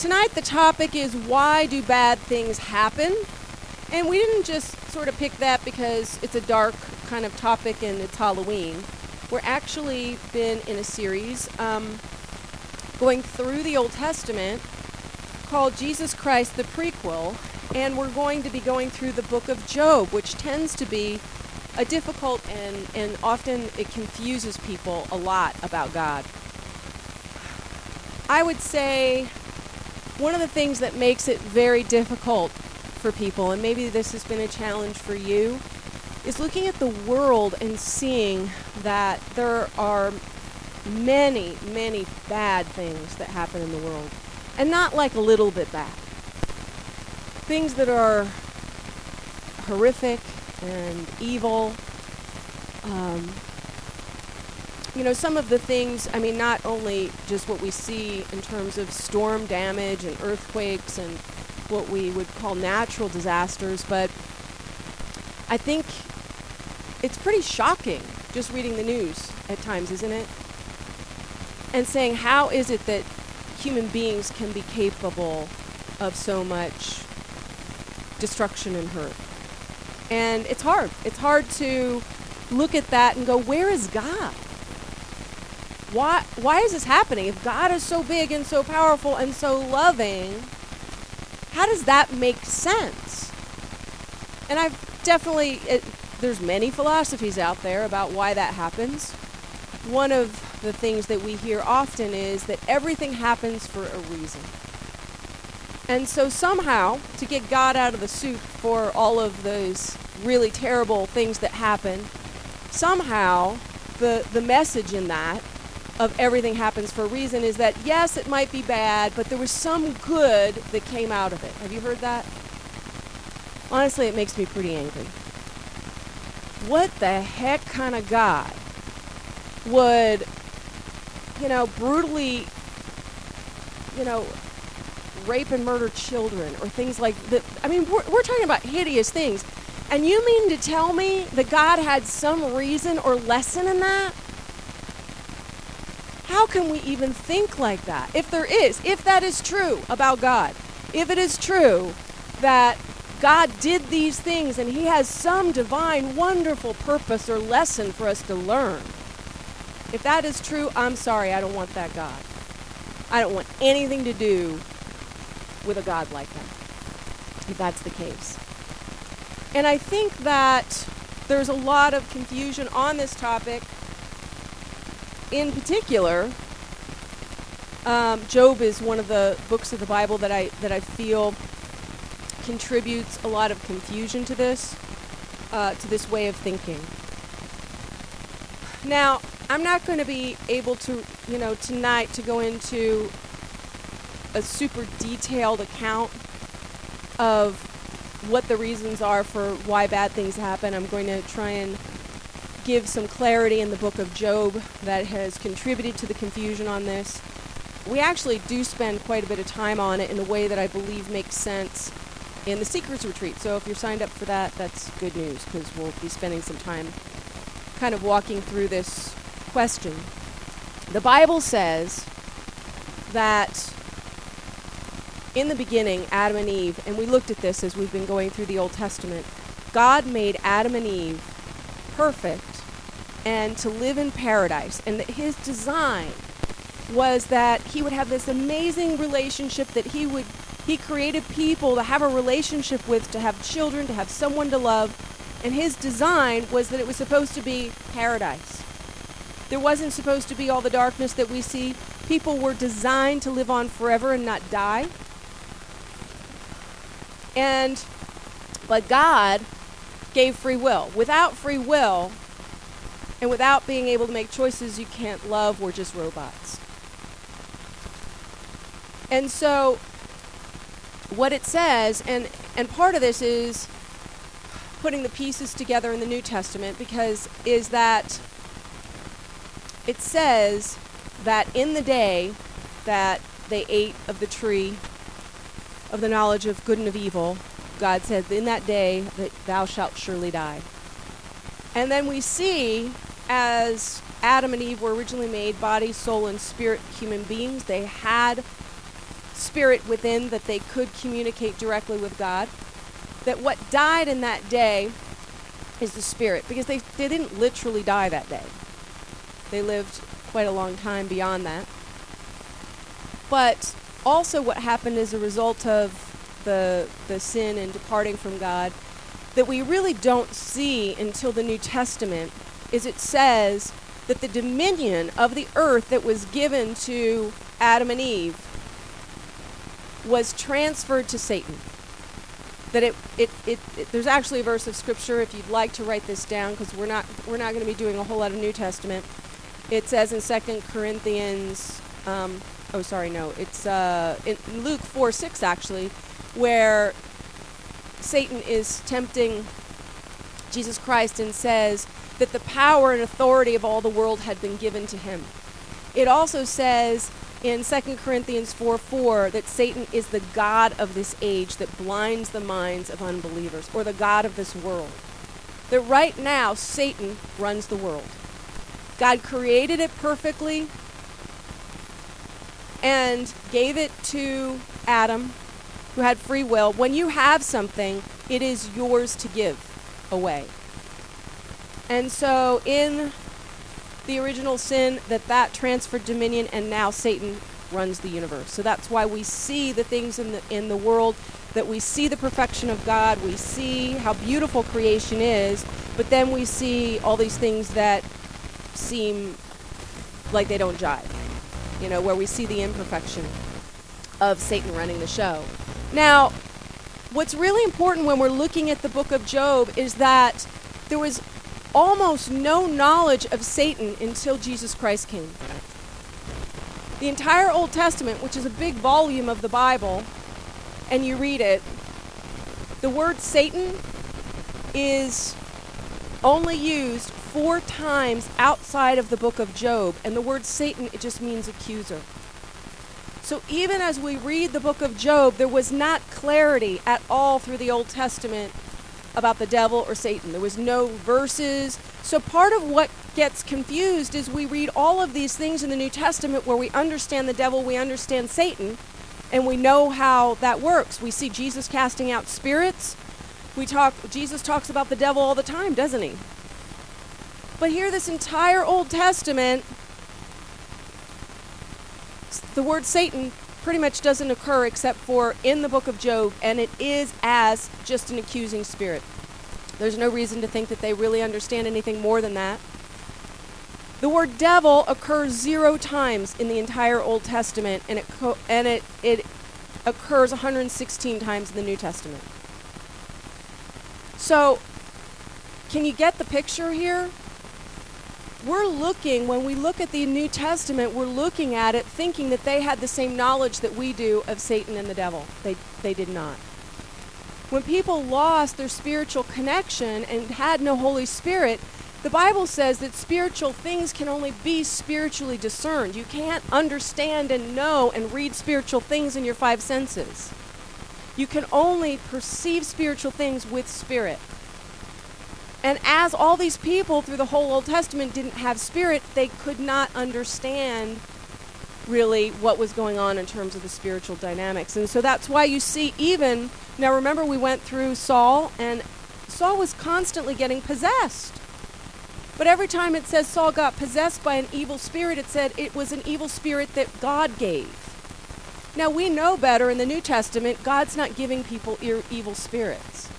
tonight the topic is why do bad things happen? And we didn't just sort of pick that because it's a dark kind of topic and it's Halloween. We're actually been in a series um, going through the Old Testament called Jesus Christ the Prequel, and we're going to be going through the book of Job, which tends to be a difficult and, and often it confuses people a lot about God. I would say one of the things that makes it very difficult for people, and maybe this has been a challenge for you, is looking at the world and seeing that there are many, many bad things that happen in the world. And not like a little bit bad. Things that are horrific and evil. Um, you know, some of the things, I mean, not only just what we see in terms of storm damage and earthquakes and what we would call natural disasters, but I think it's pretty shocking just reading the news at times, isn't it? And saying, how is it that human beings can be capable of so much destruction and hurt? And it's hard. It's hard to look at that and go, where is God? Why, why is this happening? If God is so big and so powerful and so loving, how does that make sense? And I've definitely, it, there's many philosophies out there about why that happens. One of the things that we hear often is that everything happens for a reason. And so somehow, to get God out of the soup for all of those really terrible things that happen, somehow the the message in that of everything happens for a reason is that yes, it might be bad, but there was some good that came out of it. Have you heard that? Honestly, it makes me pretty angry. What the heck kind of God would, you know, brutally, you know, rape and murder children or things like that? I mean, we're, we're talking about hideous things. And you mean to tell me that God had some reason or lesson in that? How can we even think like that? If there is, if that is true about God, if it is true that God did these things and He has some divine, wonderful purpose or lesson for us to learn, if that is true, I'm sorry, I don't want that God. I don't want anything to do with a God like that, if that's the case. And I think that there's a lot of confusion on this topic in particular, um, Job is one of the books of the Bible that I that I feel contributes a lot of confusion to this uh, to this way of thinking. Now, I'm not going to be able to, you know, tonight to go into a super detailed account of what the reasons are for why bad things happen. I'm going to try and give some clarity in the book of Job that has contributed to the confusion on this. We actually do spend quite a bit of time on it in a way that I believe makes sense in the Seekers Retreat. So if you're signed up for that, that's good news because we'll be spending some time kind of walking through this question. The Bible says that in the beginning, Adam and Eve, and we looked at this as we've been going through the Old Testament, God made Adam and Eve perfect and to live in paradise. And that his design was that he would have this amazing relationship that he would he created people to have a relationship with, to have children, to have someone to love. And his design was that it was supposed to be paradise. There wasn't supposed to be all the darkness that we see. People were designed to live on forever and not die. And but God gave free will. Without free will, and without being able to make choices you can't love, we're just robots. And so, what it says, and, and part of this is putting the pieces together in the New Testament, because is that it says that in the day that they ate of the tree of the knowledge of good and of evil, God said, in that day that thou shalt surely die. And then we see as Adam and Eve were originally made body, soul, and spirit human beings, they had spirit within that they could communicate directly with God. That what died in that day is the spirit, because they, they didn't literally die that day. They lived quite a long time beyond that. But also, what happened as a result of the, the sin and departing from God that we really don't see until the New Testament is it says that the dominion of the earth that was given to Adam and Eve was transferred to Satan. That it, it, it, it there's actually a verse of scripture if you'd like to write this down because we're not we're not going to be doing a whole lot of New Testament. It says in Second Corinthians, um, oh sorry no, it's uh, in Luke four six actually, where Satan is tempting Jesus Christ and says that the power and authority of all the world had been given to him. It also says in 2 Corinthians 4 4 that Satan is the God of this age that blinds the minds of unbelievers, or the God of this world. That right now, Satan runs the world. God created it perfectly and gave it to Adam who had free will, when you have something, it is yours to give away. And so in the original sin that that transferred dominion and now Satan runs the universe. So that's why we see the things in the in the world that we see the perfection of God, we see how beautiful creation is, but then we see all these things that seem like they don't jive. You know, where we see the imperfection of Satan running the show. Now, what's really important when we're looking at the book of Job is that there was almost no knowledge of Satan until Jesus Christ came. The entire Old Testament, which is a big volume of the Bible, and you read it, the word Satan is only used four times outside of the book of Job, and the word Satan, it just means accuser. So even as we read the book of Job, there was not clarity at all through the Old Testament about the devil or Satan. There was no verses. So part of what gets confused is we read all of these things in the New Testament where we understand the devil, we understand Satan, and we know how that works. We see Jesus casting out spirits. We talk Jesus talks about the devil all the time, doesn't he? But here this entire Old Testament the word Satan pretty much doesn't occur except for in the book of Job, and it is as just an accusing spirit. There's no reason to think that they really understand anything more than that. The word devil occurs zero times in the entire Old Testament, and it co- and it it occurs 116 times in the New Testament. So, can you get the picture here? We're looking, when we look at the New Testament, we're looking at it thinking that they had the same knowledge that we do of Satan and the devil. They, they did not. When people lost their spiritual connection and had no Holy Spirit, the Bible says that spiritual things can only be spiritually discerned. You can't understand and know and read spiritual things in your five senses. You can only perceive spiritual things with spirit. And as all these people through the whole Old Testament didn't have spirit, they could not understand really what was going on in terms of the spiritual dynamics. And so that's why you see even now remember we went through Saul and Saul was constantly getting possessed. But every time it says Saul got possessed by an evil spirit, it said it was an evil spirit that God gave. Now we know better in the New Testament, God's not giving people e- evil spirits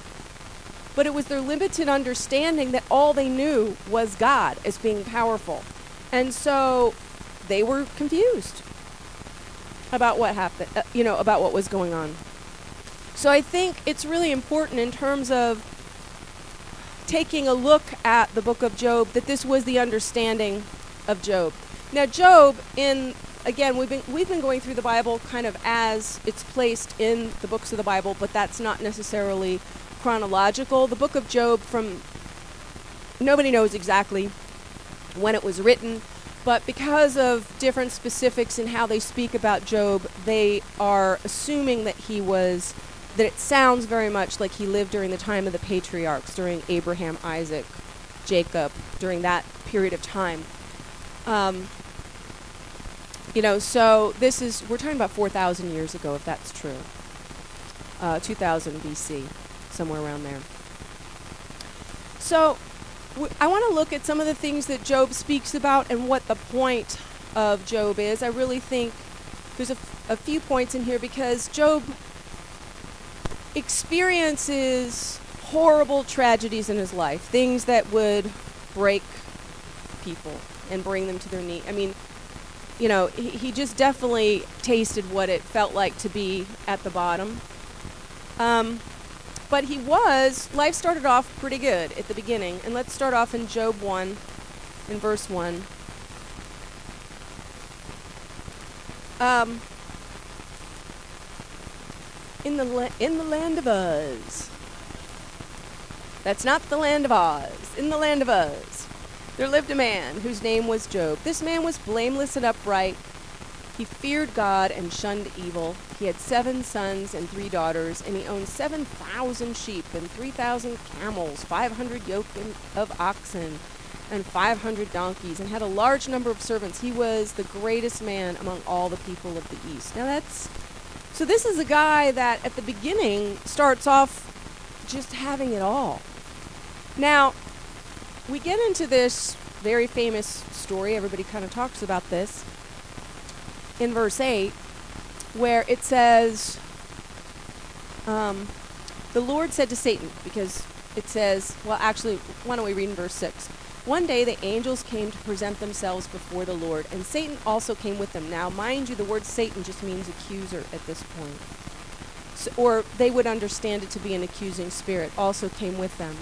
but it was their limited understanding that all they knew was God as being powerful. And so they were confused about what happened, uh, you know, about what was going on. So I think it's really important in terms of taking a look at the book of Job that this was the understanding of Job. Now Job in again we've been we've been going through the Bible kind of as it's placed in the books of the Bible, but that's not necessarily chronological. The book of Job from nobody knows exactly when it was written, but because of different specifics in how they speak about Job, they are assuming that he was that it sounds very much like he lived during the time of the patriarchs, during Abraham, Isaac, Jacob, during that period of time. Um, You know, so this is, we're talking about 4,000 years ago, if that's true. Uh, 2000 BC, somewhere around there. So w- I want to look at some of the things that Job speaks about and what the point of Job is. I really think there's a, f- a few points in here because Job experiences horrible tragedies in his life, things that would break people and bring them to their knee. I mean, you know, he, he just definitely tasted what it felt like to be at the bottom. Um, but he was, life started off pretty good at the beginning. And let's start off in Job 1, in verse 1. Um, in the la- in the land of Uz. That's not the land of Oz. In the land of Uz, there lived a man whose name was Job. This man was blameless and upright. He feared God and shunned evil. He had seven sons and three daughters, and he owned 7,000 sheep and 3,000 camels, 500 yoke of oxen, and 500 donkeys, and had a large number of servants. He was the greatest man among all the people of the East. Now that's so this is a guy that at the beginning starts off just having it all. Now, we get into this very famous story, everybody kind of talks about this, in verse 8, where it says, um, The Lord said to Satan, because it says, well, actually, why don't we read in verse 6? One day the angels came to present themselves before the Lord, and Satan also came with them. Now, mind you, the word Satan just means accuser at this point. So, or they would understand it to be an accusing spirit, also came with them.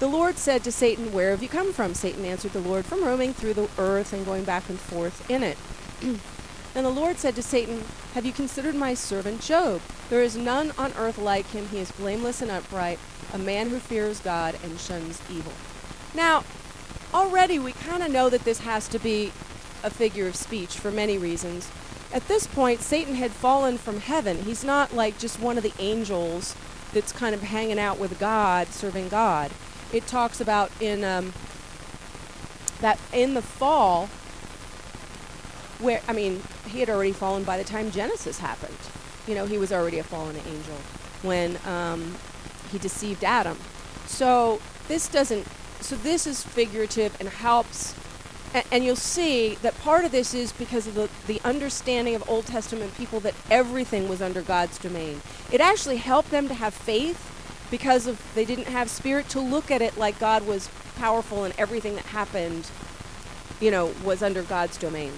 The Lord said to Satan, Where have you come from? Satan answered the Lord, From roaming through the earth and going back and forth in it. then the Lord said to Satan, Have you considered my servant Job? There is none on earth like him. He is blameless and upright, a man who fears God and shuns evil. Now, already we kind of know that this has to be a figure of speech for many reasons. At this point, Satan had fallen from heaven. He's not like just one of the angels that's kind of hanging out with God, serving God. It talks about in um, that in the fall, where I mean, he had already fallen by the time Genesis happened. You know, he was already a fallen angel when um, he deceived Adam. So this doesn't so this is figurative and helps and, and, you'll see that part of this is because of the, the understanding of Old Testament people that everything was under God's domain. It actually helped them to have faith because of they didn't have spirit to look at it like God was powerful and everything that happened, you know, was under God's domain.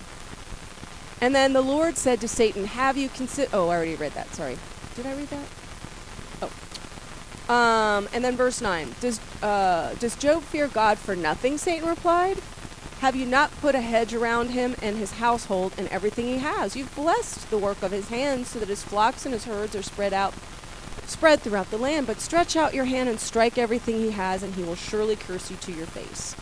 And then the Lord said to Satan, Have you considered. Oh, I already read that. Sorry. Did I read that? Oh. Um, and then verse 9. Does, uh, does Job fear God for nothing? Satan replied. Have you not put a hedge around him and his household and everything he has? You've blessed the work of his hands so that his flocks and his herds are spread out spread throughout the land, but stretch out your hand and strike everything he has, and he will surely curse you to your face.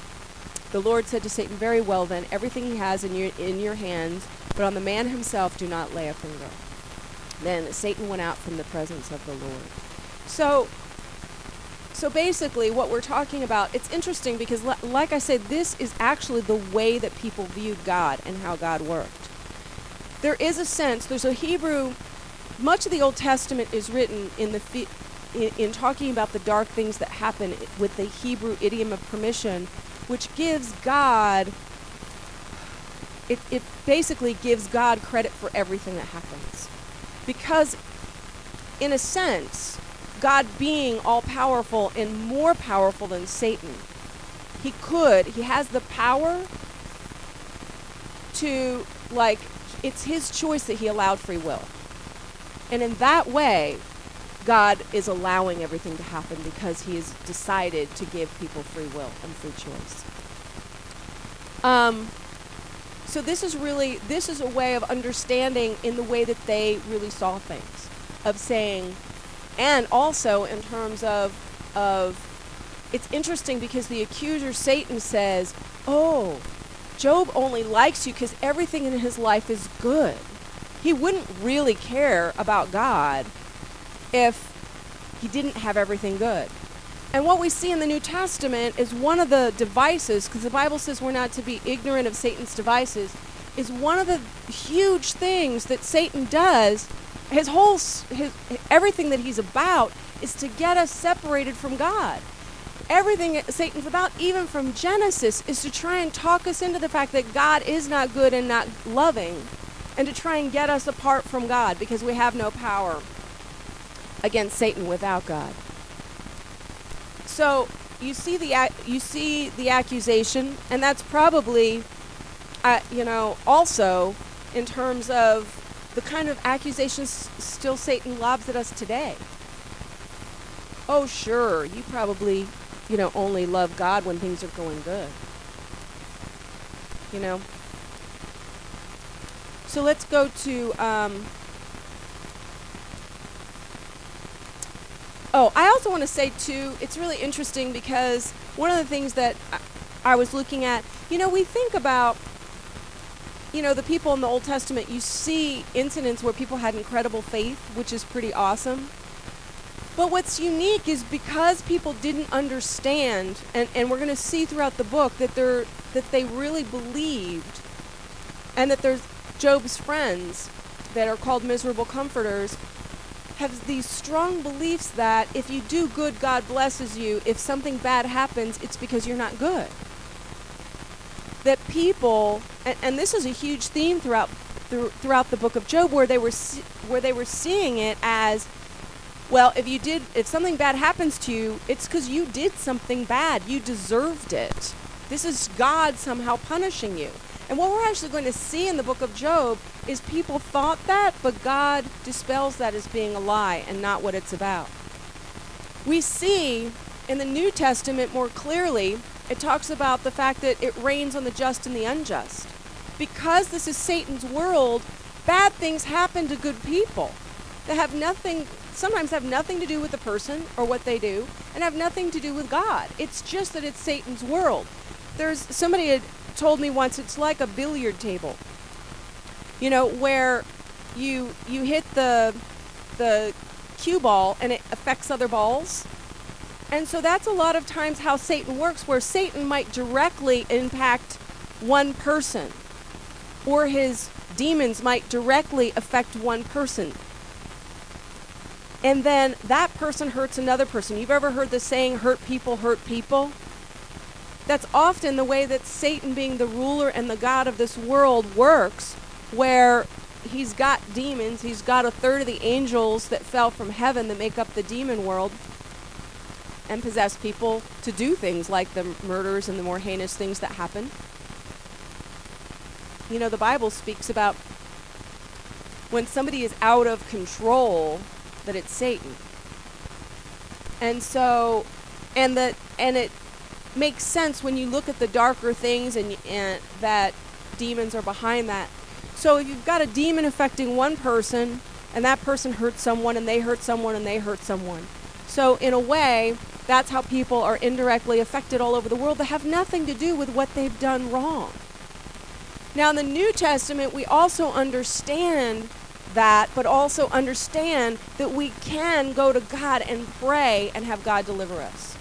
The Lord said to Satan, Very well then, everything he has in your in your hands, but on the man himself do not lay a finger. Then Satan went out from the presence of the Lord. So so basically, what we're talking about, it's interesting because, like I said, this is actually the way that people viewed God and how God worked. There is a sense, there's a Hebrew, much of the Old Testament is written in the in, in talking about the dark things that happen with the Hebrew idiom of permission, which gives God, it, it basically gives God credit for everything that happens. Because, in a sense, God being all powerful and more powerful than Satan, he could, he has the power to, like, it's his choice that he allowed free will. And in that way, God is allowing everything to happen because he has decided to give people free will and free choice. Um, so this is really this is a way of understanding in the way that they really saw things, of saying, and also in terms of of it's interesting because the accuser Satan says, "Oh, Job only likes you because everything in his life is good. He wouldn't really care about God if he didn't have everything good." And what we see in the New Testament is one of the devices, because the Bible says we're not to be ignorant of Satan's devices. is one of the huge things that Satan does. His whole his everything that he's about is to get us separated from God. Everything Satan's about, even from Genesis, is to try and talk us into the fact that God is not good and not loving, and to try and get us apart from God because we have no power against Satan without God. So you see the you see the accusation, and that's probably, uh, you know, also in terms of the kind of accusations still Satan lobs at us today. Oh, sure, you probably, you know, only love God when things are going good. You know. So let's go to. Um, Oh, I also want to say too, it's really interesting because one of the things that I was looking at, you know, we think about, you know, the people in the Old Testament, you see incidents where people had incredible faith, which is pretty awesome. But what's unique is because people didn't understand, and, and we're going to see throughout the book that they're that they really believed, and that there's Job's friends that are called miserable comforters have these strong beliefs that if you do good, God blesses you. If something bad happens, it's because you're not good. That people, and, and this is a huge theme throughout through, throughout the book of Job, where they were see, where they were seeing it as, well, if you did, if something bad happens to you, it's because you did something bad. You deserved it. This is God somehow punishing you. And what we're actually going to see in the book of Job is people thought that, but God dispels that as being a lie and not what it's about. We see in the New Testament more clearly, it talks about the fact that it rains on the just and the unjust. Because this is Satan's world, bad things happen to good people that have nothing, sometimes have nothing to do with the person or what they do, and have nothing to do with God. It's just that it's Satan's world. There's somebody had told me once it's like a billiard table. You know, where you you hit the the cue ball and it affects other balls. And so that's a lot of times how Satan works where Satan might directly impact one person or his demons might directly affect one person. And then that person hurts another person. You've ever heard the saying hurt people hurt people? That's often the way that Satan, being the ruler and the God of this world, works, where he's got demons, he's got a third of the angels that fell from heaven that make up the demon world and possess people to do things like the murders and the more heinous things that happen. You know, the Bible speaks about when somebody is out of control, that it's Satan. And so, and that, and it makes sense when you look at the darker things and, and that demons are behind that. So if you've got a demon affecting one person and that person hurts someone and they hurt someone and they hurt someone. So in a way, that's how people are indirectly affected all over the world that have nothing to do with what they've done wrong. Now in the New Testament, we also understand that, but also understand that we can go to God and pray and have God deliver us.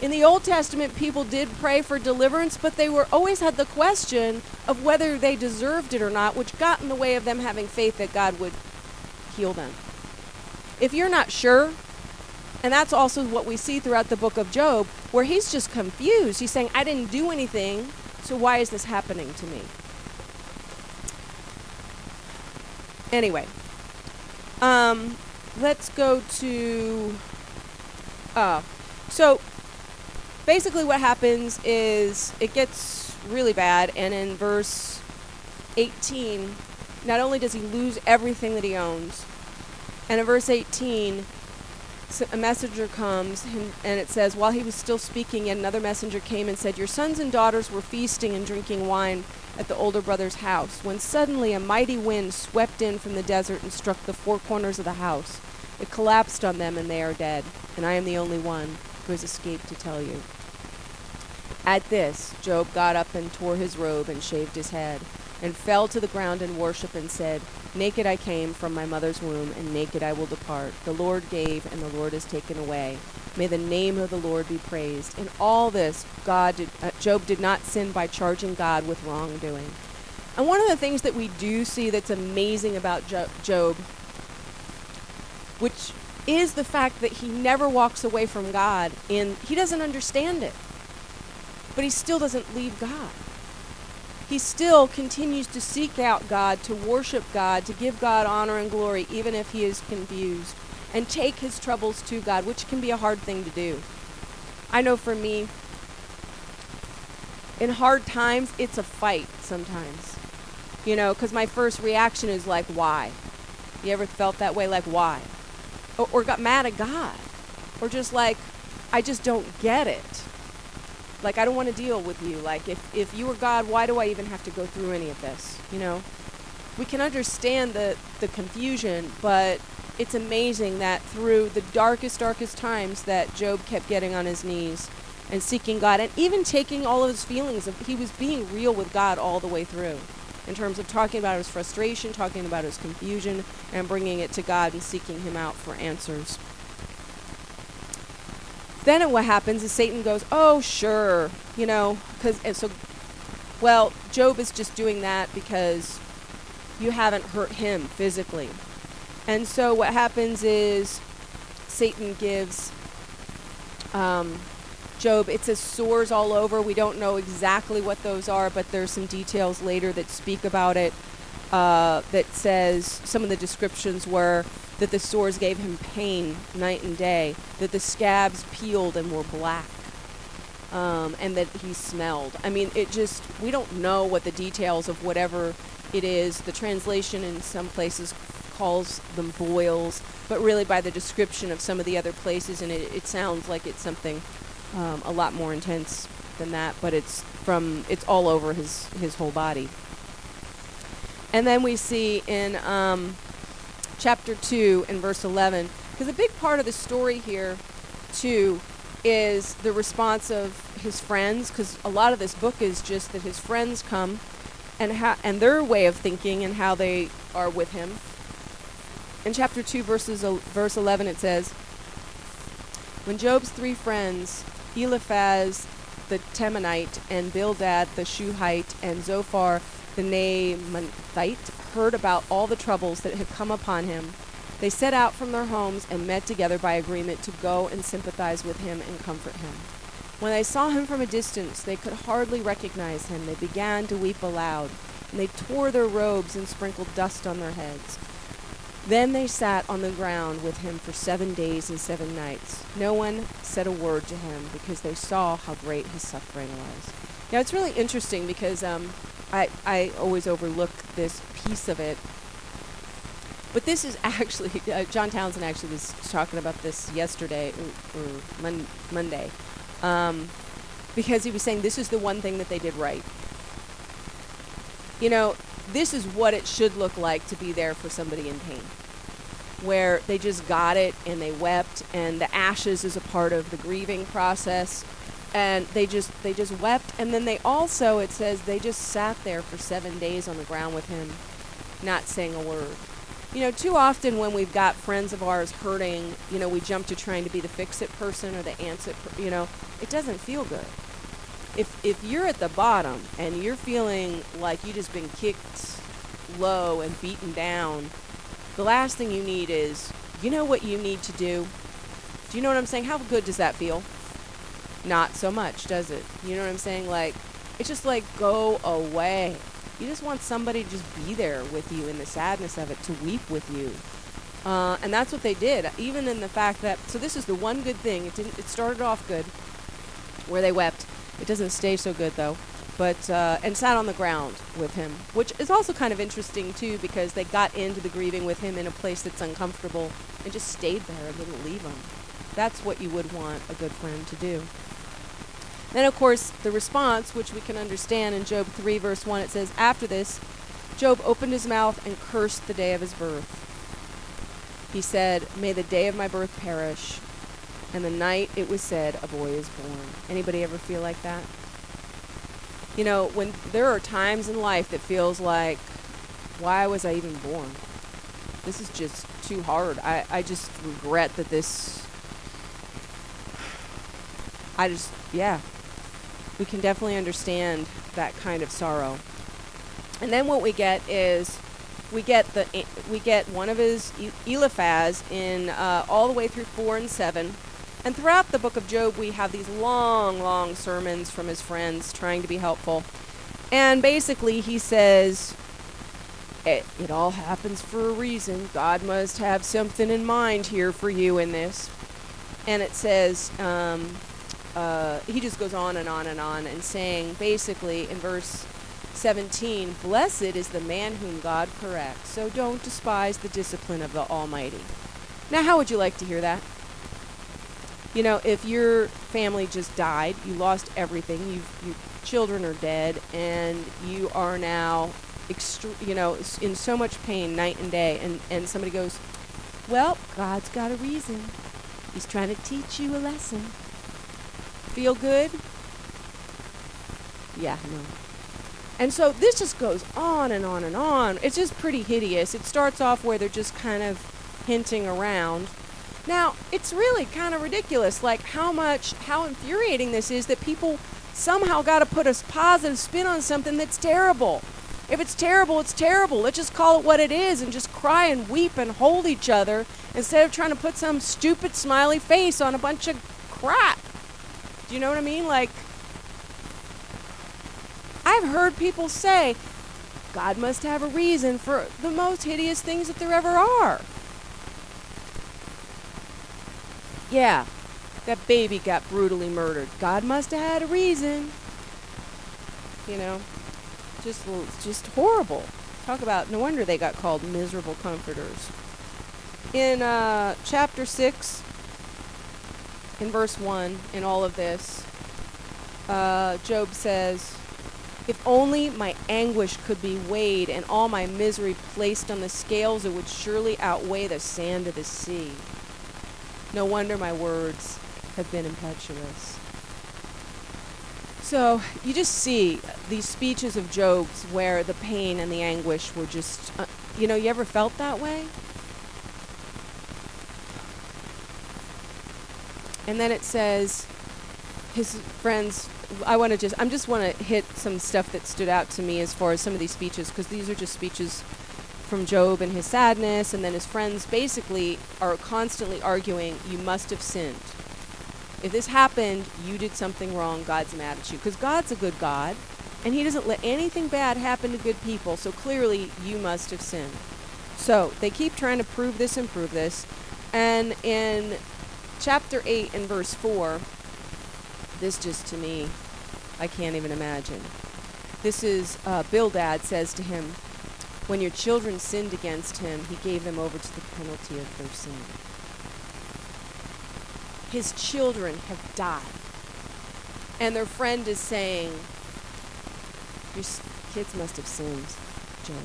In the Old Testament, people did pray for deliverance, but they were always had the question of whether they deserved it or not, which got in the way of them having faith that God would heal them. If you're not sure, and that's also what we see throughout the book of Job, where he's just confused. He's saying, I didn't do anything, so why is this happening to me? Anyway, um, let's go to. Uh, so basically what happens is it gets really bad and in verse 18 not only does he lose everything that he owns and in verse 18 a messenger comes and it says while he was still speaking yet another messenger came and said your sons and daughters were feasting and drinking wine at the older brother's house when suddenly a mighty wind swept in from the desert and struck the four corners of the house. It collapsed on them and they are dead and i am the only one who has escaped to tell you at this, Job got up and tore his robe and shaved his head, and fell to the ground in worship and said, Naked I came from my mother's womb, and naked I will depart. The Lord gave, and the Lord has taken away. May the name of the Lord be praised. In all this, God did, uh, Job did not sin by charging God with wrongdoing. And one of the things that we do see that's amazing about Jo- Job, which is the fact that he never walks away from God and he doesn't understand it. But he still doesn't leave God. He still continues to seek out God, to worship God, to give God honor and glory, even if he is confused, and take his troubles to God, which can be a hard thing to do. I know for me, in hard times, it's a fight sometimes. You know, because my first reaction is like, why? You ever felt that way? Like, why? Or, or got mad at God? Or just like, I just don't get it. Like, I don't want to deal with you. Like, if, if you were God, why do I even have to go through any of this? You know? We can understand the, the confusion, but it's amazing that through the darkest, darkest times that Job kept getting on his knees and seeking God and even taking all of his feelings of he was being real with God all the way through in terms of talking about his frustration, talking about his confusion and bringing it to God and seeking him out for answers. Then what happens is Satan goes, "Oh, sure." You know, and so well, Job is just doing that because you haven't hurt him physically. And so what happens is Satan gives um, Job, it says sores all over. We don't know exactly what those are, but there's some details later that speak about it. Uh, that says some of the descriptions were that the sores gave him pain night and day, that the scabs peeled and were black, um, and that he smelled. I mean, it just, we don't know what the details of whatever it is. The translation in some places calls them boils, but really by the description of some of the other places, and it, it sounds like it's something um, a lot more intense than that, but it's from, it's all over his, his whole body. And then we see in um, chapter 2 and verse 11, because a big part of the story here, too, is the response of his friends, because a lot of this book is just that his friends come and, ha- and their way of thinking and how they are with him. In chapter 2, verses el- verse 11, it says, When Job's three friends, Eliphaz the Temanite, and Bildad the Shuhite, and Zophar the Naamathite heard about all the troubles that had come upon him, they set out from their homes and met together by agreement to go and sympathize with him and comfort him. When they saw him from a distance, they could hardly recognize him. They began to weep aloud, and they tore their robes and sprinkled dust on their heads. Then they sat on the ground with him for seven days and seven nights. No one said a word to him because they saw how great his suffering was. Now it's really interesting because um, I, I always overlook this piece of it. But this is actually, uh, John Townsend actually was talking about this yesterday or, or mon- Monday. Um, because he was saying this is the one thing that they did right. You know, this is what it should look like to be there for somebody in pain. Where they just got it and they wept, and the ashes is a part of the grieving process and they just they just wept. And then they also it says they just sat there for seven days on the ground with him not saying a word. You know too often when we've got friends of ours hurting you know we jump to trying to be the fix it person or the answer per- you know it doesn't feel good. If if you're at the bottom and you're feeling like you just been kicked low and beaten down the last thing you need is you know what you need to do? Do you know what i'm saying? How good does that feel not so much, does it? You know what I'm saying? Like, it's just like go away. You just want somebody to just be there with you in the sadness of it, to weep with you. Uh, and that's what they did, even in the fact that. So this is the one good thing. It didn't. It started off good, where they wept. It doesn't stay so good though. But uh, and sat on the ground with him, which is also kind of interesting too, because they got into the grieving with him in a place that's uncomfortable and just stayed there and didn't leave him. That's what you would want a good friend to do. Then, of course, the response, which we can understand in Job 3, verse 1, it says, After this, Job opened his mouth and cursed the day of his birth. He said, May the day of my birth perish, and the night it was said, A boy is born. Anybody ever feel like that? You know, when there are times in life that feels like, why was I even born? This is just too hard. I, I just regret that this. I just, yeah, we can definitely understand that kind of sorrow. And then what we get is we get the we get one of his Eliphaz in uh, all the way through four and seven, and throughout the book of Job we have these long, long sermons from his friends trying to be helpful, and basically he says. It, it all happens for a reason. God must have something in mind here for you in this. And it says, um, uh, he just goes on and on and on and saying basically in verse 17 Blessed is the man whom God corrects, so don't despise the discipline of the Almighty. Now, how would you like to hear that? You know, if your family just died, you lost everything, you've, your children are dead, and you are now, you know, in so much pain night and day, and, and somebody goes, Well, God's got a reason. He's trying to teach you a lesson. Feel good? Yeah, no. And so this just goes on and on and on. It's just pretty hideous. It starts off where they're just kind of hinting around. Now, it's really kind of ridiculous, like how much, how infuriating this is that people somehow got to put a positive spin on something that's terrible. If it's terrible, it's terrible. Let's just call it what it is and just cry and weep and hold each other instead of trying to put some stupid smiley face on a bunch of crap. Do you know what I mean? Like, I've heard people say, God must have a reason for the most hideous things that there ever are. Yeah, that baby got brutally murdered. God must have had a reason. You know, just just horrible. Talk about no wonder they got called miserable comforters. In uh, chapter six, in verse one, in all of this, uh, Job says, if only my anguish could be weighed and all my misery placed on the scales, it would surely outweigh the sand of the sea. No wonder my words have been impetuous. So you just see these speeches of Job's where the pain and the anguish were just, uh, you know, you ever felt that way? And then it says, his friends I want to just I'm just want to hit some stuff that stood out to me as far as some of these speeches because these are just speeches from Job and his sadness and then his friends basically are constantly arguing you must have sinned. If this happened, you did something wrong, God's mad at you because God's a good God and he doesn't let anything bad happen to good people. So clearly you must have sinned. So, they keep trying to prove this and prove this. And in chapter 8 and verse 4, this just to me, I can't even imagine. This is uh, Bildad says to him, When your children sinned against him, he gave them over to the penalty of their sin. His children have died. And their friend is saying, Your kids must have sinned, Job.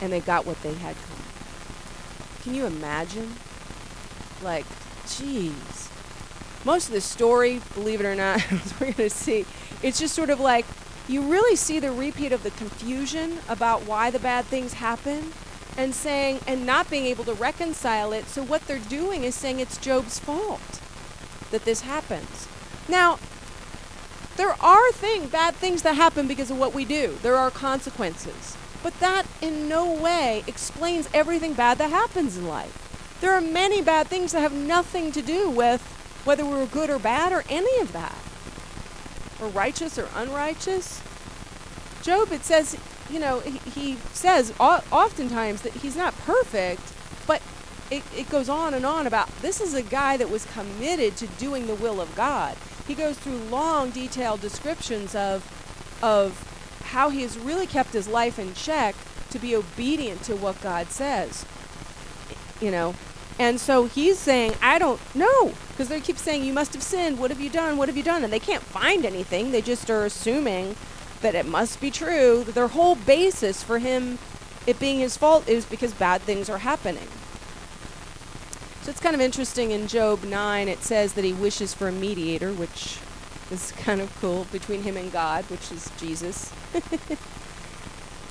And they got what they had coming. Can you imagine? Like, jeez most of the story, believe it or not, we're going to see, it's just sort of like you really see the repeat of the confusion about why the bad things happen and saying, and not being able to reconcile it. So what they're doing is saying it's Job's fault that this happens. Now, there are thing, bad things that happen because of what we do. There are consequences. But that in no way explains everything bad that happens in life. There are many bad things that have nothing to do with whether we are good or bad or any of that, or righteous or unrighteous. Job, it says, you know, he, he says oftentimes that he's not perfect, but it, it goes on and on about this is a guy that was committed to doing the will of God. He goes through long, detailed descriptions of, of how he has really kept his life in check to be obedient to what God says. You know, and so he's saying, I don't know. Because they keep saying, You must have sinned. What have you done? What have you done? And they can't find anything. They just are assuming that it must be true. Their whole basis for him, it being his fault, is because bad things are happening. So it's kind of interesting in Job 9, it says that he wishes for a mediator, which is kind of cool, between him and God, which is Jesus.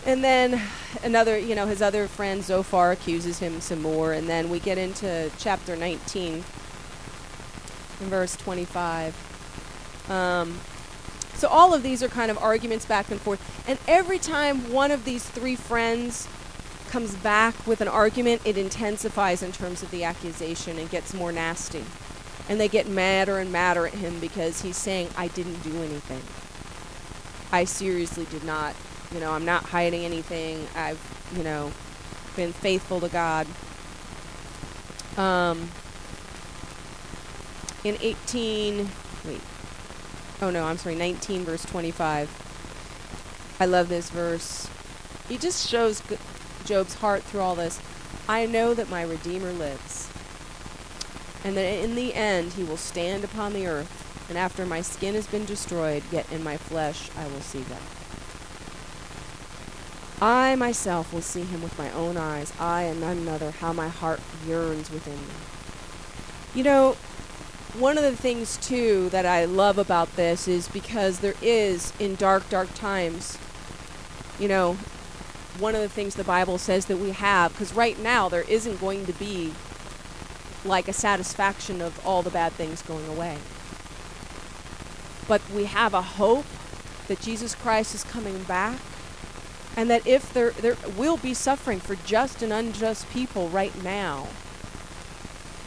And then another, you know, his other friend Zophar accuses him some more. And then we get into chapter 19, verse 25. Um, So all of these are kind of arguments back and forth. And every time one of these three friends comes back with an argument, it intensifies in terms of the accusation and gets more nasty. And they get madder and madder at him because he's saying, I didn't do anything. I seriously did not. You know, I'm not hiding anything. I've, you know, been faithful to God. Um, in 18, wait, oh no, I'm sorry, 19, verse 25. I love this verse. He just shows Job's heart through all this. I know that my Redeemer lives, and that in the end he will stand upon the earth, and after my skin has been destroyed, yet in my flesh I will see God. I myself will see him with my own eyes, I and none other, how my heart yearns within me. You know, one of the things too that I love about this is because there is in dark, dark times, you know, one of the things the Bible says that we have, because right now there isn't going to be like a satisfaction of all the bad things going away. But we have a hope that Jesus Christ is coming back and that if there there will be suffering for just and unjust people right now.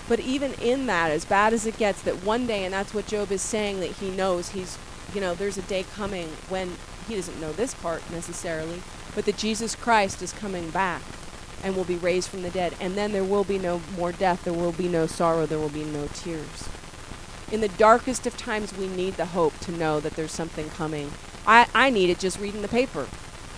But even in that as bad as it gets that one day and that's what job is saying that he knows he's you know there's a day coming when he doesn't know this part necessarily but that jesus christ is coming back and will be raised from the dead. And then there will be no more death there will be no sorrow there will be no tears. In the darkest of times we need the hope to know that there's something coming. I i need it just reading the paper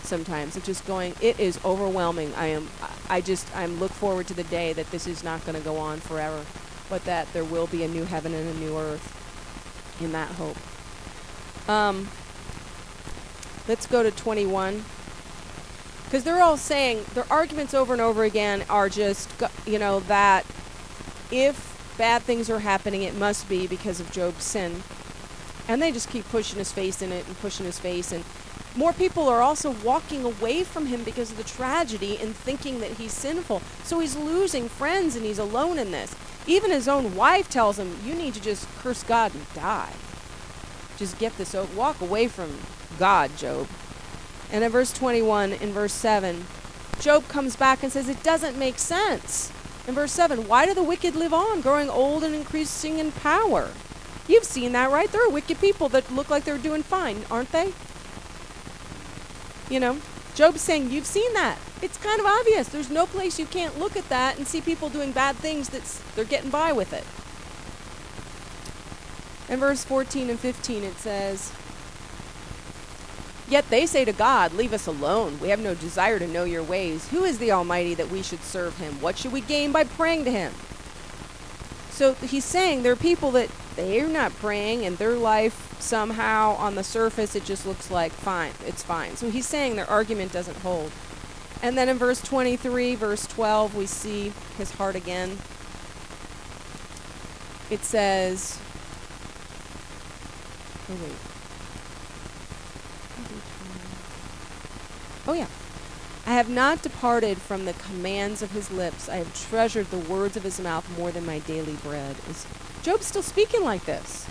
sometimes. It's just going. It is overwhelming. I am. I just. I'm look forward to the day that this is not going to go on forever, but that there will be a new heaven and a new earth. In that hope. Um. Let's go to 21. Because they're all saying their arguments over and over again are just, you know, that if bad things are happening, it must be because of Job's sin. And they just keep pushing his face in it and pushing his face and more people are also walking away from him because of the tragedy and thinking that he's sinful. So he's losing friends and he's alone in this. Even his own wife tells him, You need to just curse God and die. Just get this over. Walk away from God, Job. And in verse 21, in verse 7, Job comes back and says, It doesn't make sense. In verse 7, why do the wicked live on, growing old and increasing in power? You've seen that, right? There are wicked people that look like they're doing fine, aren't they? You know, Job's saying, You've seen that. It's kind of obvious. There's no place you can't look at that and see people doing bad things that's they're getting by with it. In verse 14 and 15 it says, Yet they say to God, Leave us alone. We have no desire to know your ways. Who is the Almighty that we should serve him? What should we gain by praying to him? So he's saying there are people that they're not praying and their life somehow on the surface it just looks like fine, it's fine. So he's saying their argument doesn't hold. And then in verse 23, verse 12, we see his heart again. It says, oh wait. Oh yeah. I have not departed from the commands of his lips. I have treasured the words of his mouth more than my daily bread. Is Job still speaking like this?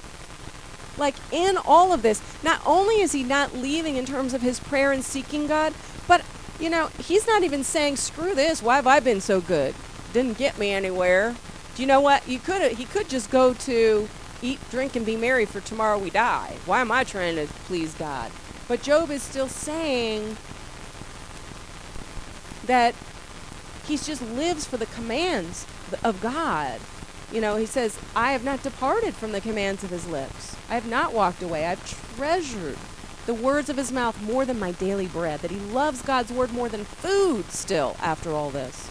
Like in all of this, not only is he not leaving in terms of his prayer and seeking God, but you know, he's not even saying, "Screw this. Why have I been so good? Didn't get me anywhere." Do you know what? You could he could just go to eat, drink, and be merry, for tomorrow we die. Why am I trying to please God? But Job is still saying, that he just lives for the commands of God. You know, he says, I have not departed from the commands of his lips. I have not walked away. I've treasured the words of his mouth more than my daily bread. That he loves God's word more than food still after all this.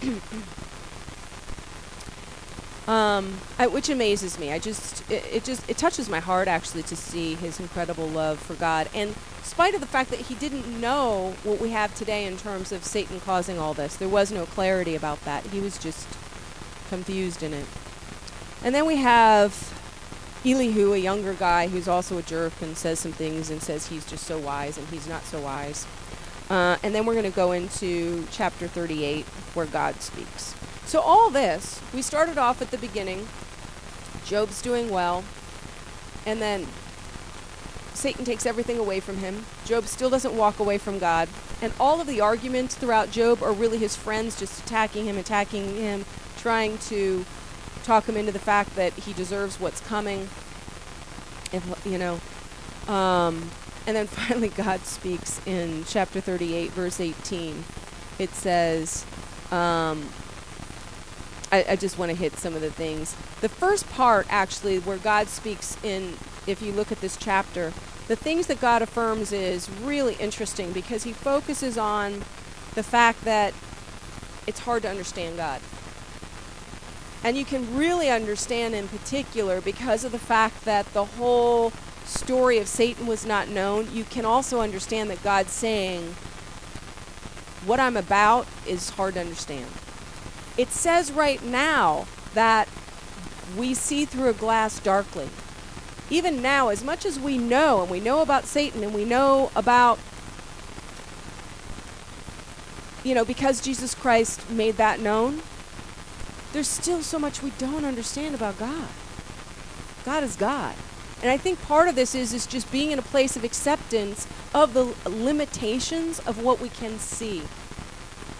um, I, which amazes me. I just, it, it just, it touches my heart actually to see his incredible love for God. And spite of the fact that he didn't know what we have today in terms of Satan causing all this. There was no clarity about that. He was just confused in it. And then we have Elihu, a younger guy who's also a jerk and says some things and says he's just so wise and he's not so wise. Uh, and then we're going to go into chapter 38 where God speaks. So, all this, we started off at the beginning. Job's doing well. And then Satan takes everything away from him. Job still doesn't walk away from God. And all of the arguments throughout Job are really his friends just attacking him, attacking him, trying to talk him into the fact that he deserves what's coming. If, you know, um, and then finally God speaks in chapter 38, verse 18. It says, um, I, I just want to hit some of the things. The first part, actually, where God speaks in, if you look at this chapter, the things that God affirms is really interesting because he focuses on the fact that it's hard to understand God. And you can really understand in particular because of the fact that the whole story of Satan was not known. You can also understand that God's saying, What I'm about is hard to understand. It says right now that we see through a glass darkly. Even now, as much as we know, and we know about Satan, and we know about, you know, because Jesus Christ made that known, there's still so much we don't understand about God. God is God. And I think part of this is is just being in a place of acceptance of the limitations of what we can see.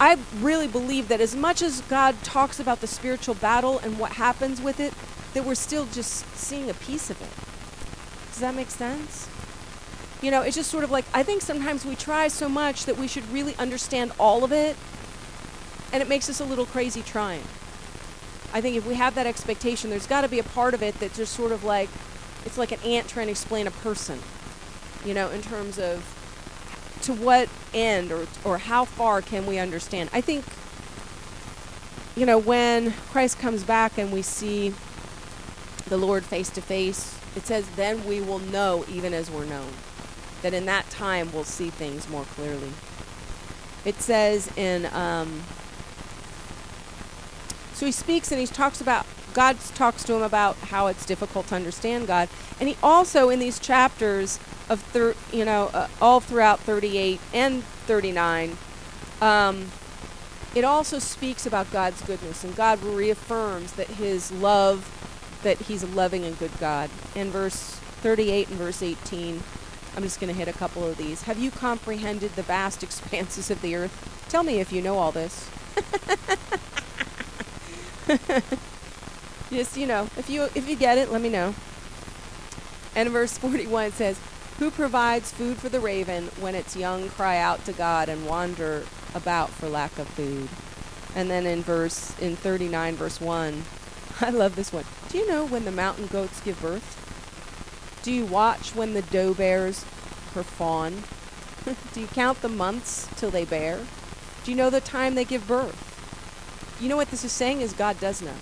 I really believe that as much as God talks about the spiritual battle and what happens with it, that we're still just seeing a piece of it. Does that make sense? You know, it's just sort of like I think sometimes we try so much that we should really understand all of it, and it makes us a little crazy trying. I think if we have that expectation, there's got to be a part of it that just sort of like it's like an ant trying to explain a person, you know, in terms of to what end or or how far can we understand? I think you know when Christ comes back and we see the Lord face to face, it says then we will know even as we're known. That in that time we'll see things more clearly. It says in um, so he speaks and he talks about God talks to him about how it's difficult to understand God, and he also in these chapters of thir- you know uh, all throughout 38 and 39, um, it also speaks about God's goodness, and God reaffirms that His love, that He's a loving and good God. In verse 38 and verse 18, I'm just going to hit a couple of these. Have you comprehended the vast expanses of the earth? Tell me if you know all this. Just you know, if you if you get it, let me know. And verse 41 says, "Who provides food for the raven when its young cry out to God and wander about for lack of food?" And then in verse in 39 verse 1, I love this one. Do you know when the mountain goats give birth? Do you watch when the doe bears her fawn? Do you count the months till they bear? Do you know the time they give birth? You know what this is saying is God does know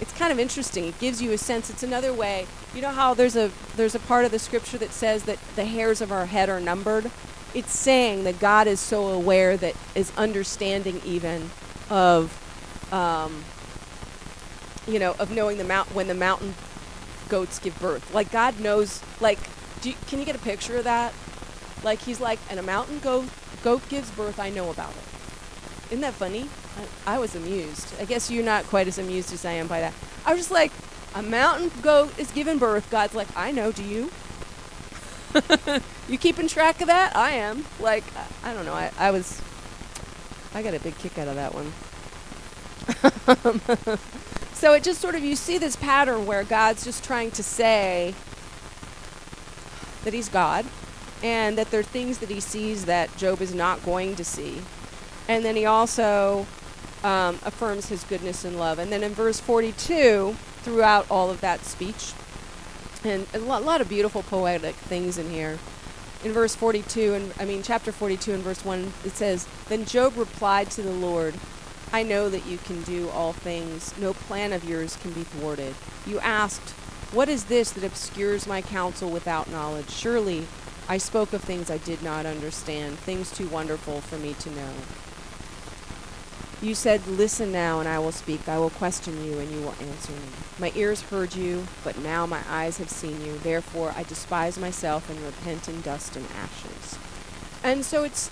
it's kind of interesting. It gives you a sense. It's another way. You know how there's a there's a part of the scripture that says that the hairs of our head are numbered. It's saying that God is so aware that is understanding even of, um, you know, of knowing the mount when the mountain goats give birth. Like God knows. Like, you, can you get a picture of that? Like He's like, and a mountain goat goat gives birth. I know about it. Isn't that funny? I, I was amused. I guess you're not quite as amused as I am by that. I was just like, a mountain goat is giving birth. God's like, I know. Do you? you keeping track of that? I am. Like, I, I don't know. I, I was. I got a big kick out of that one. so it just sort of you see this pattern where God's just trying to say that He's God, and that there are things that He sees that Job is not going to see, and then He also um, affirms his goodness and love. And then in verse 42, throughout all of that speech, and a lot, lot of beautiful poetic things in here. In verse 42, and I mean chapter 42 and verse 1, it says, Then Job replied to the Lord, I know that you can do all things. No plan of yours can be thwarted. You asked, What is this that obscures my counsel without knowledge? Surely I spoke of things I did not understand, things too wonderful for me to know. You said, Listen now, and I will speak. I will question you, and you will answer me. My ears heard you, but now my eyes have seen you. Therefore, I despise myself and repent in dust and ashes. And so it's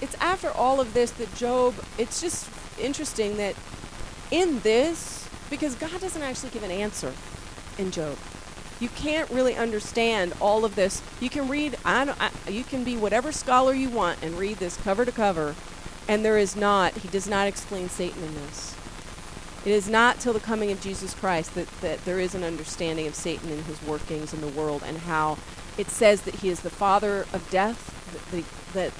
it's after all of this that Job. It's just interesting that in this, because God doesn't actually give an answer in Job. You can't really understand all of this. You can read, I, I, you can be whatever scholar you want and read this cover to cover, and there is not, he does not explain Satan in this. It is not till the coming of Jesus Christ that, that there is an understanding of Satan and his workings in the world and how it says that he is the father of death, that, that,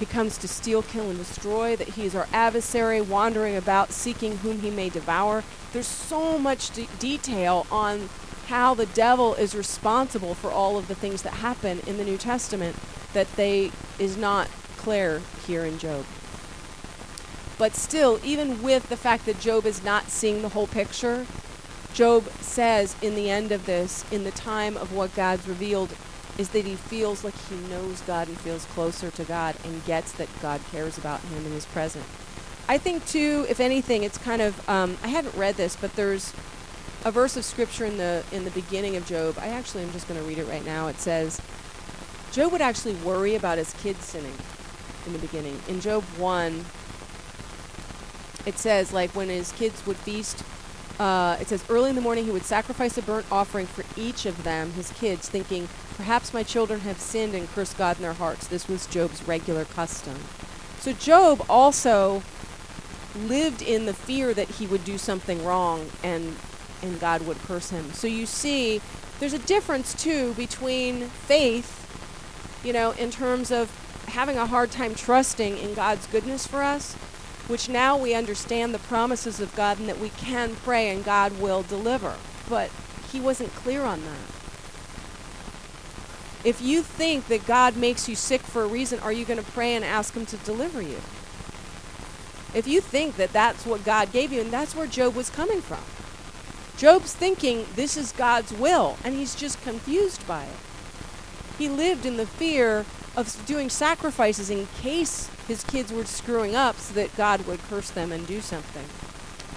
he comes to steal, kill, and destroy, that he is our adversary, wandering about, seeking whom he may devour. There's so much de- detail on how the devil is responsible for all of the things that happen in the New Testament that they is not clear here in Job. But still, even with the fact that Job is not seeing the whole picture, Job says in the end of this, in the time of what God's revealed, is that he feels like he knows God and feels closer to God and gets that God cares about him and is present. I think too, if anything, it's kind of um, I haven't read this, but there's a verse of scripture in the in the beginning of Job. I actually am just going to read it right now. It says, Job would actually worry about his kids sinning in the beginning. In Job one, it says like when his kids would feast uh, it says early in the morning he would sacrifice a burnt offering for each of them his kids thinking perhaps my children have sinned and cursed god in their hearts. This was job's regular custom. So job also lived in the fear that he would do something wrong and and god would curse him. So you see there's a difference too between faith you know in terms of having a hard time trusting in god's goodness for us which now we understand the promises of God and that we can pray and God will deliver. But he wasn't clear on that. If you think that God makes you sick for a reason, are you going to pray and ask him to deliver you? If you think that that's what God gave you, and that's where Job was coming from. Job's thinking this is God's will, and he's just confused by it. He lived in the fear of doing sacrifices in case his kids were screwing up so that God would curse them and do something.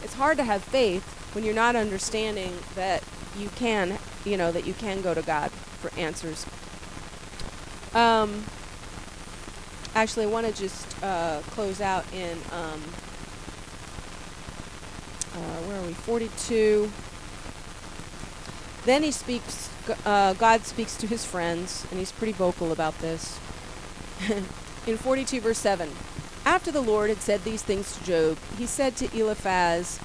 It's hard to have faith when you're not understanding that you can, you know, that you can go to God for answers. Um, actually, I want to just uh, close out in, um, uh, where are we? 42. Then he speaks, uh, God speaks to his friends, and he's pretty vocal about this. in 42 verse 7 after the lord had said these things to job he said to eliphaz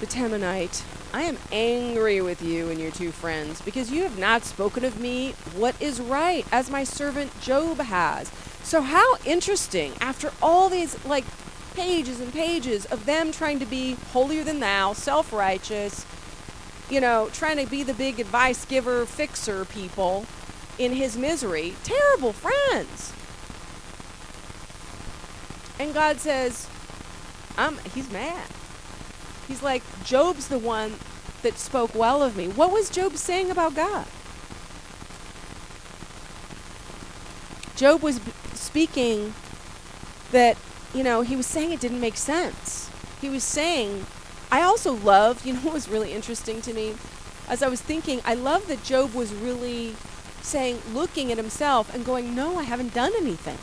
the temanite i am angry with you and your two friends because you have not spoken of me what is right as my servant job has. So how interesting after all these like pages and pages of them trying to be holier than thou self-righteous you know trying to be the big advice giver fixer people in his misery. Terrible friends and God says, I'm he's mad. He's like, Job's the one that spoke well of me. What was Job saying about God? Job was speaking that, you know, he was saying it didn't make sense. He was saying, I also love, you know what was really interesting to me? As I was thinking, I love that Job was really saying, looking at himself and going, No, I haven't done anything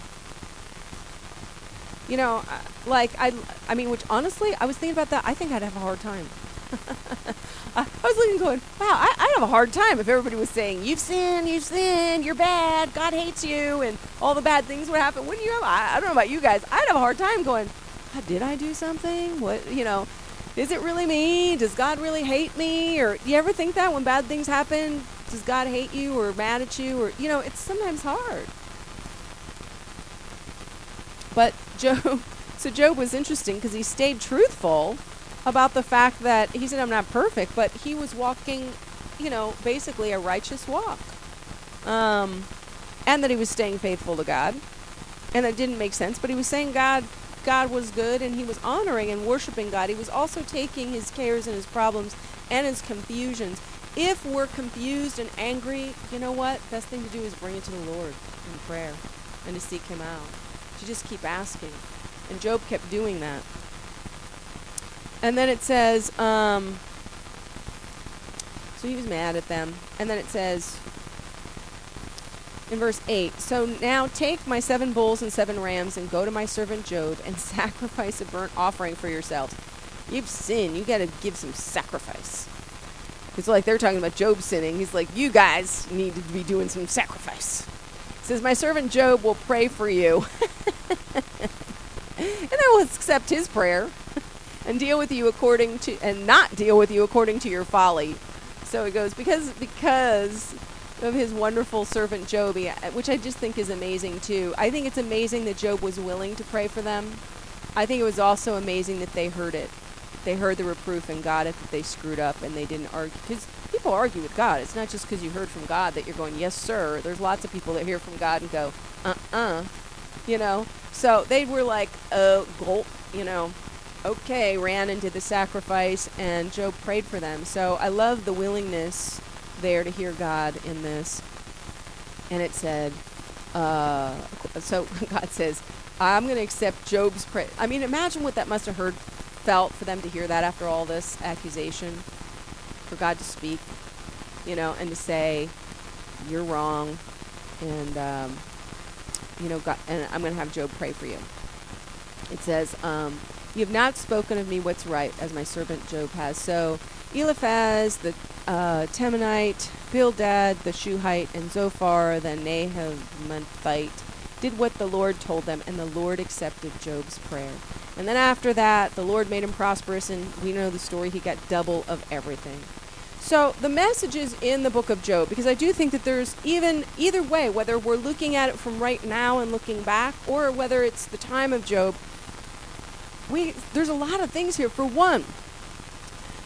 you know, uh, like I, I mean, which honestly, I was thinking about that. I think I'd have a hard time. I was looking, going, wow, I, I'd have a hard time if everybody was saying, "You've sinned, you've sinned, you're bad, God hates you," and all the bad things would happen. Wouldn't you? Have, I, I don't know about you guys. I'd have a hard time going, "Ah, "Did I do something? What, you know?" Is it really me? Does God really hate me? Or do you ever think that when bad things happen, does God hate you or mad at you? Or you know, it's sometimes hard. But Job, so Job was interesting because he stayed truthful about the fact that he said, I'm not perfect, but he was walking, you know, basically a righteous walk. Um, and that he was staying faithful to God. And that didn't make sense, but he was saying God God was good and he was honoring and worshiping God. He was also taking his cares and his problems and his confusions. If we're confused and angry, you know what? Best thing to do is bring it to the Lord in prayer and to seek him out to just keep asking. And Job kept doing that. And then it says, um, so he was mad at them. And then it says in verse 8 So now take my seven bulls and seven rams and go to my servant Job and sacrifice a burnt offering for yourselves. You've sinned. You got to give some sacrifice. It's like they're talking about Job sinning. He's like, you guys need to be doing some sacrifice. He says, My servant Job will pray for you. and I will accept his prayer and deal with you according to and not deal with you according to your folly. So it goes because because of his wonderful servant Job, which I just think is amazing too. I think it's amazing that Job was willing to pray for them. I think it was also amazing that they heard it. They heard the reproof and got it that they screwed up and they didn't argue. Because people argue with God. It's not just because you heard from God that you're going, yes, sir. There's lots of people that hear from God and go, uh uh You know? So they were like, uh, gulp, you know, okay, ran and did the sacrifice, and Job prayed for them. So I love the willingness there to hear God in this. And it said, uh, so God says, I'm going to accept Job's prayer. I mean, imagine what that must have heard, felt for them to hear that after all this accusation, for God to speak, you know, and to say, you're wrong, and, um, you know, God, and I'm going to have Job pray for you. It says, um, you have not spoken of me what's right, as my servant Job has. So Eliphaz the uh, Temanite, Bildad the Shuhite, and Zophar the Naamathite did what the Lord told them, and the Lord accepted Job's prayer. And then after that, the Lord made him prosperous, and we know the story. He got double of everything. So the message is in the book of Job, because I do think that there's even either way, whether we're looking at it from right now and looking back, or whether it's the time of Job, we there's a lot of things here. For one,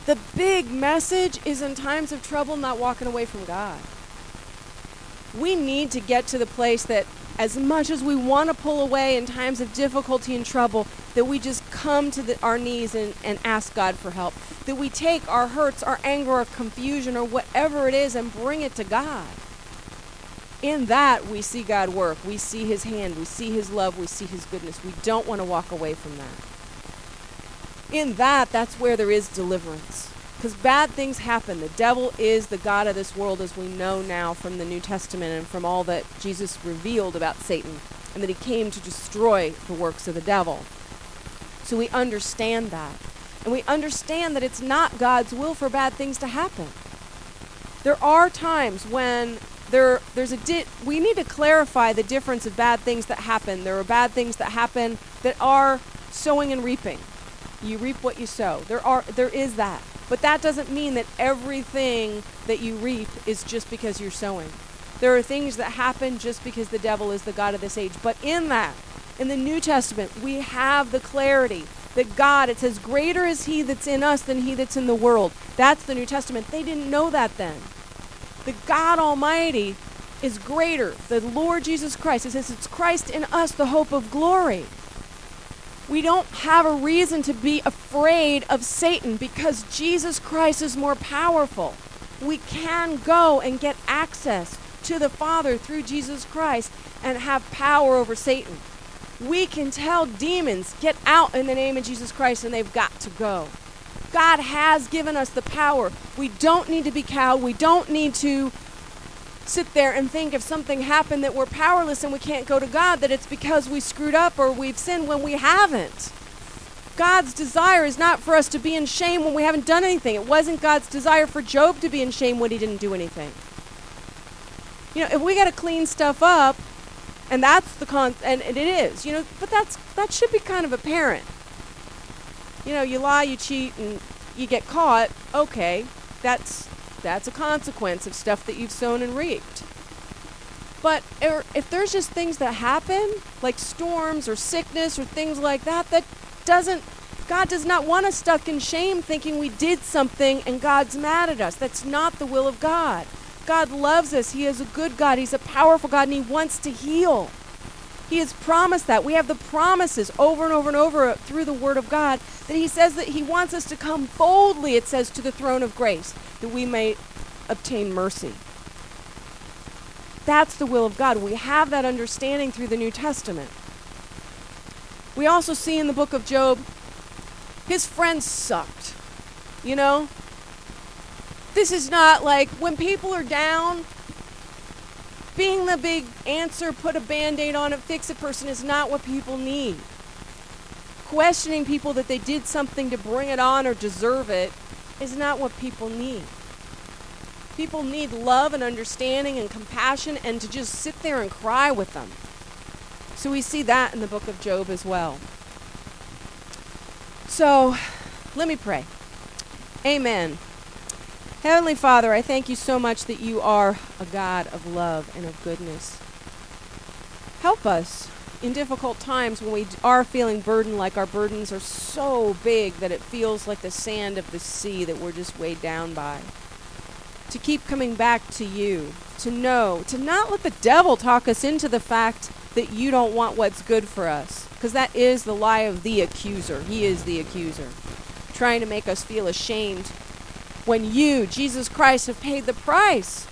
the big message is in times of trouble not walking away from God. We need to get to the place that as much as we want to pull away in times of difficulty and trouble, that we just come to the, our knees and, and ask God for help. That we take our hurts, our anger, our confusion, or whatever it is and bring it to God. In that, we see God work. We see His hand. We see His love. We see His goodness. We don't want to walk away from that in that, that's where there is deliverance. Because bad things happen. The devil is the God of this world, as we know now from the New Testament and from all that Jesus revealed about Satan, and that he came to destroy the works of the devil. So we understand that. And we understand that it's not God's will for bad things to happen. There are times when there there's a di- we need to clarify the difference of bad things that happen. There are bad things that happen that are sowing and reaping. You reap what you sow. There are there is that. But that doesn't mean that everything that you reap is just because you're sowing. There are things that happen just because the devil is the God of this age. But in that, in the New Testament, we have the clarity that God, it says, greater is he that's in us than he that's in the world. That's the New Testament. They didn't know that then. The God Almighty is greater. The Lord Jesus Christ. It says it's Christ in us, the hope of glory we don't have a reason to be afraid of Satan because Jesus Christ is more powerful. We can go and get access to the Father through Jesus Christ and have power over Satan. We can tell demons, get out in the name of Jesus Christ, and they've got to go. God has given us the power. We don't need to be cowed. We don't need to sit there and think if something happened that we're powerless and we can't go to God, that it's because we screwed up or we've sinned when we haven't. God's desire is not for us to be in shame when we haven't done anything. It wasn't God's desire for Job to be in shame when he didn't do anything. You know, if we got to clean stuff up, and that's the con, and, and it is, you know, but that's that should be kind of apparent. You know, you lie, you cheat, and you get caught. Okay, that's that's a consequence of stuff that you've sown and reaped. But er, if there's just things that happen, like storms or sickness or things like that, that doesn't, God does not want us stuck in shame thinking we did something and God's mad at us. That's not the will of God. God loves us. He is a good God. He's a powerful God and He wants to heal. He has promised that. We have the promises over and over and over through the Word of God that He says that He wants us to come boldly, it says, to the throne of grace, that we may obtain mercy. That's the will of God. We have that understanding through the New Testament. We also see in the book of Job, his friends sucked. You know? This is not like when people are down, being the big answer, put a band aid on it, fix a person is not what people need. Questioning people that they did something to bring it on or deserve it is not what people need. People need love and understanding and compassion and to just sit there and cry with them. So we see that in the book of Job as well. So let me pray. Amen. Heavenly Father, I thank you so much that you are a God of love and of goodness. Help us in difficult times when we are feeling burdened, like our burdens are so big that it feels like the sand of the sea that we're just weighed down by. To keep coming back to you, to know, to not let the devil talk us into the fact that you don't want what's good for us. Because that is the lie of the accuser. He is the accuser. Trying to make us feel ashamed when you, Jesus Christ, have paid the price.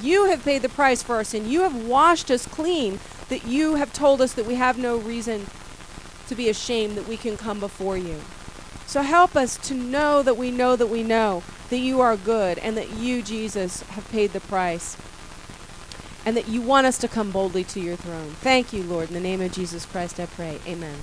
You have paid the price for our sin. You have washed us clean, that you have told us that we have no reason to be ashamed, that we can come before you. So help us to know that we know that we know that you are good and that you, Jesus, have paid the price and that you want us to come boldly to your throne. Thank you, Lord. In the name of Jesus Christ, I pray. Amen.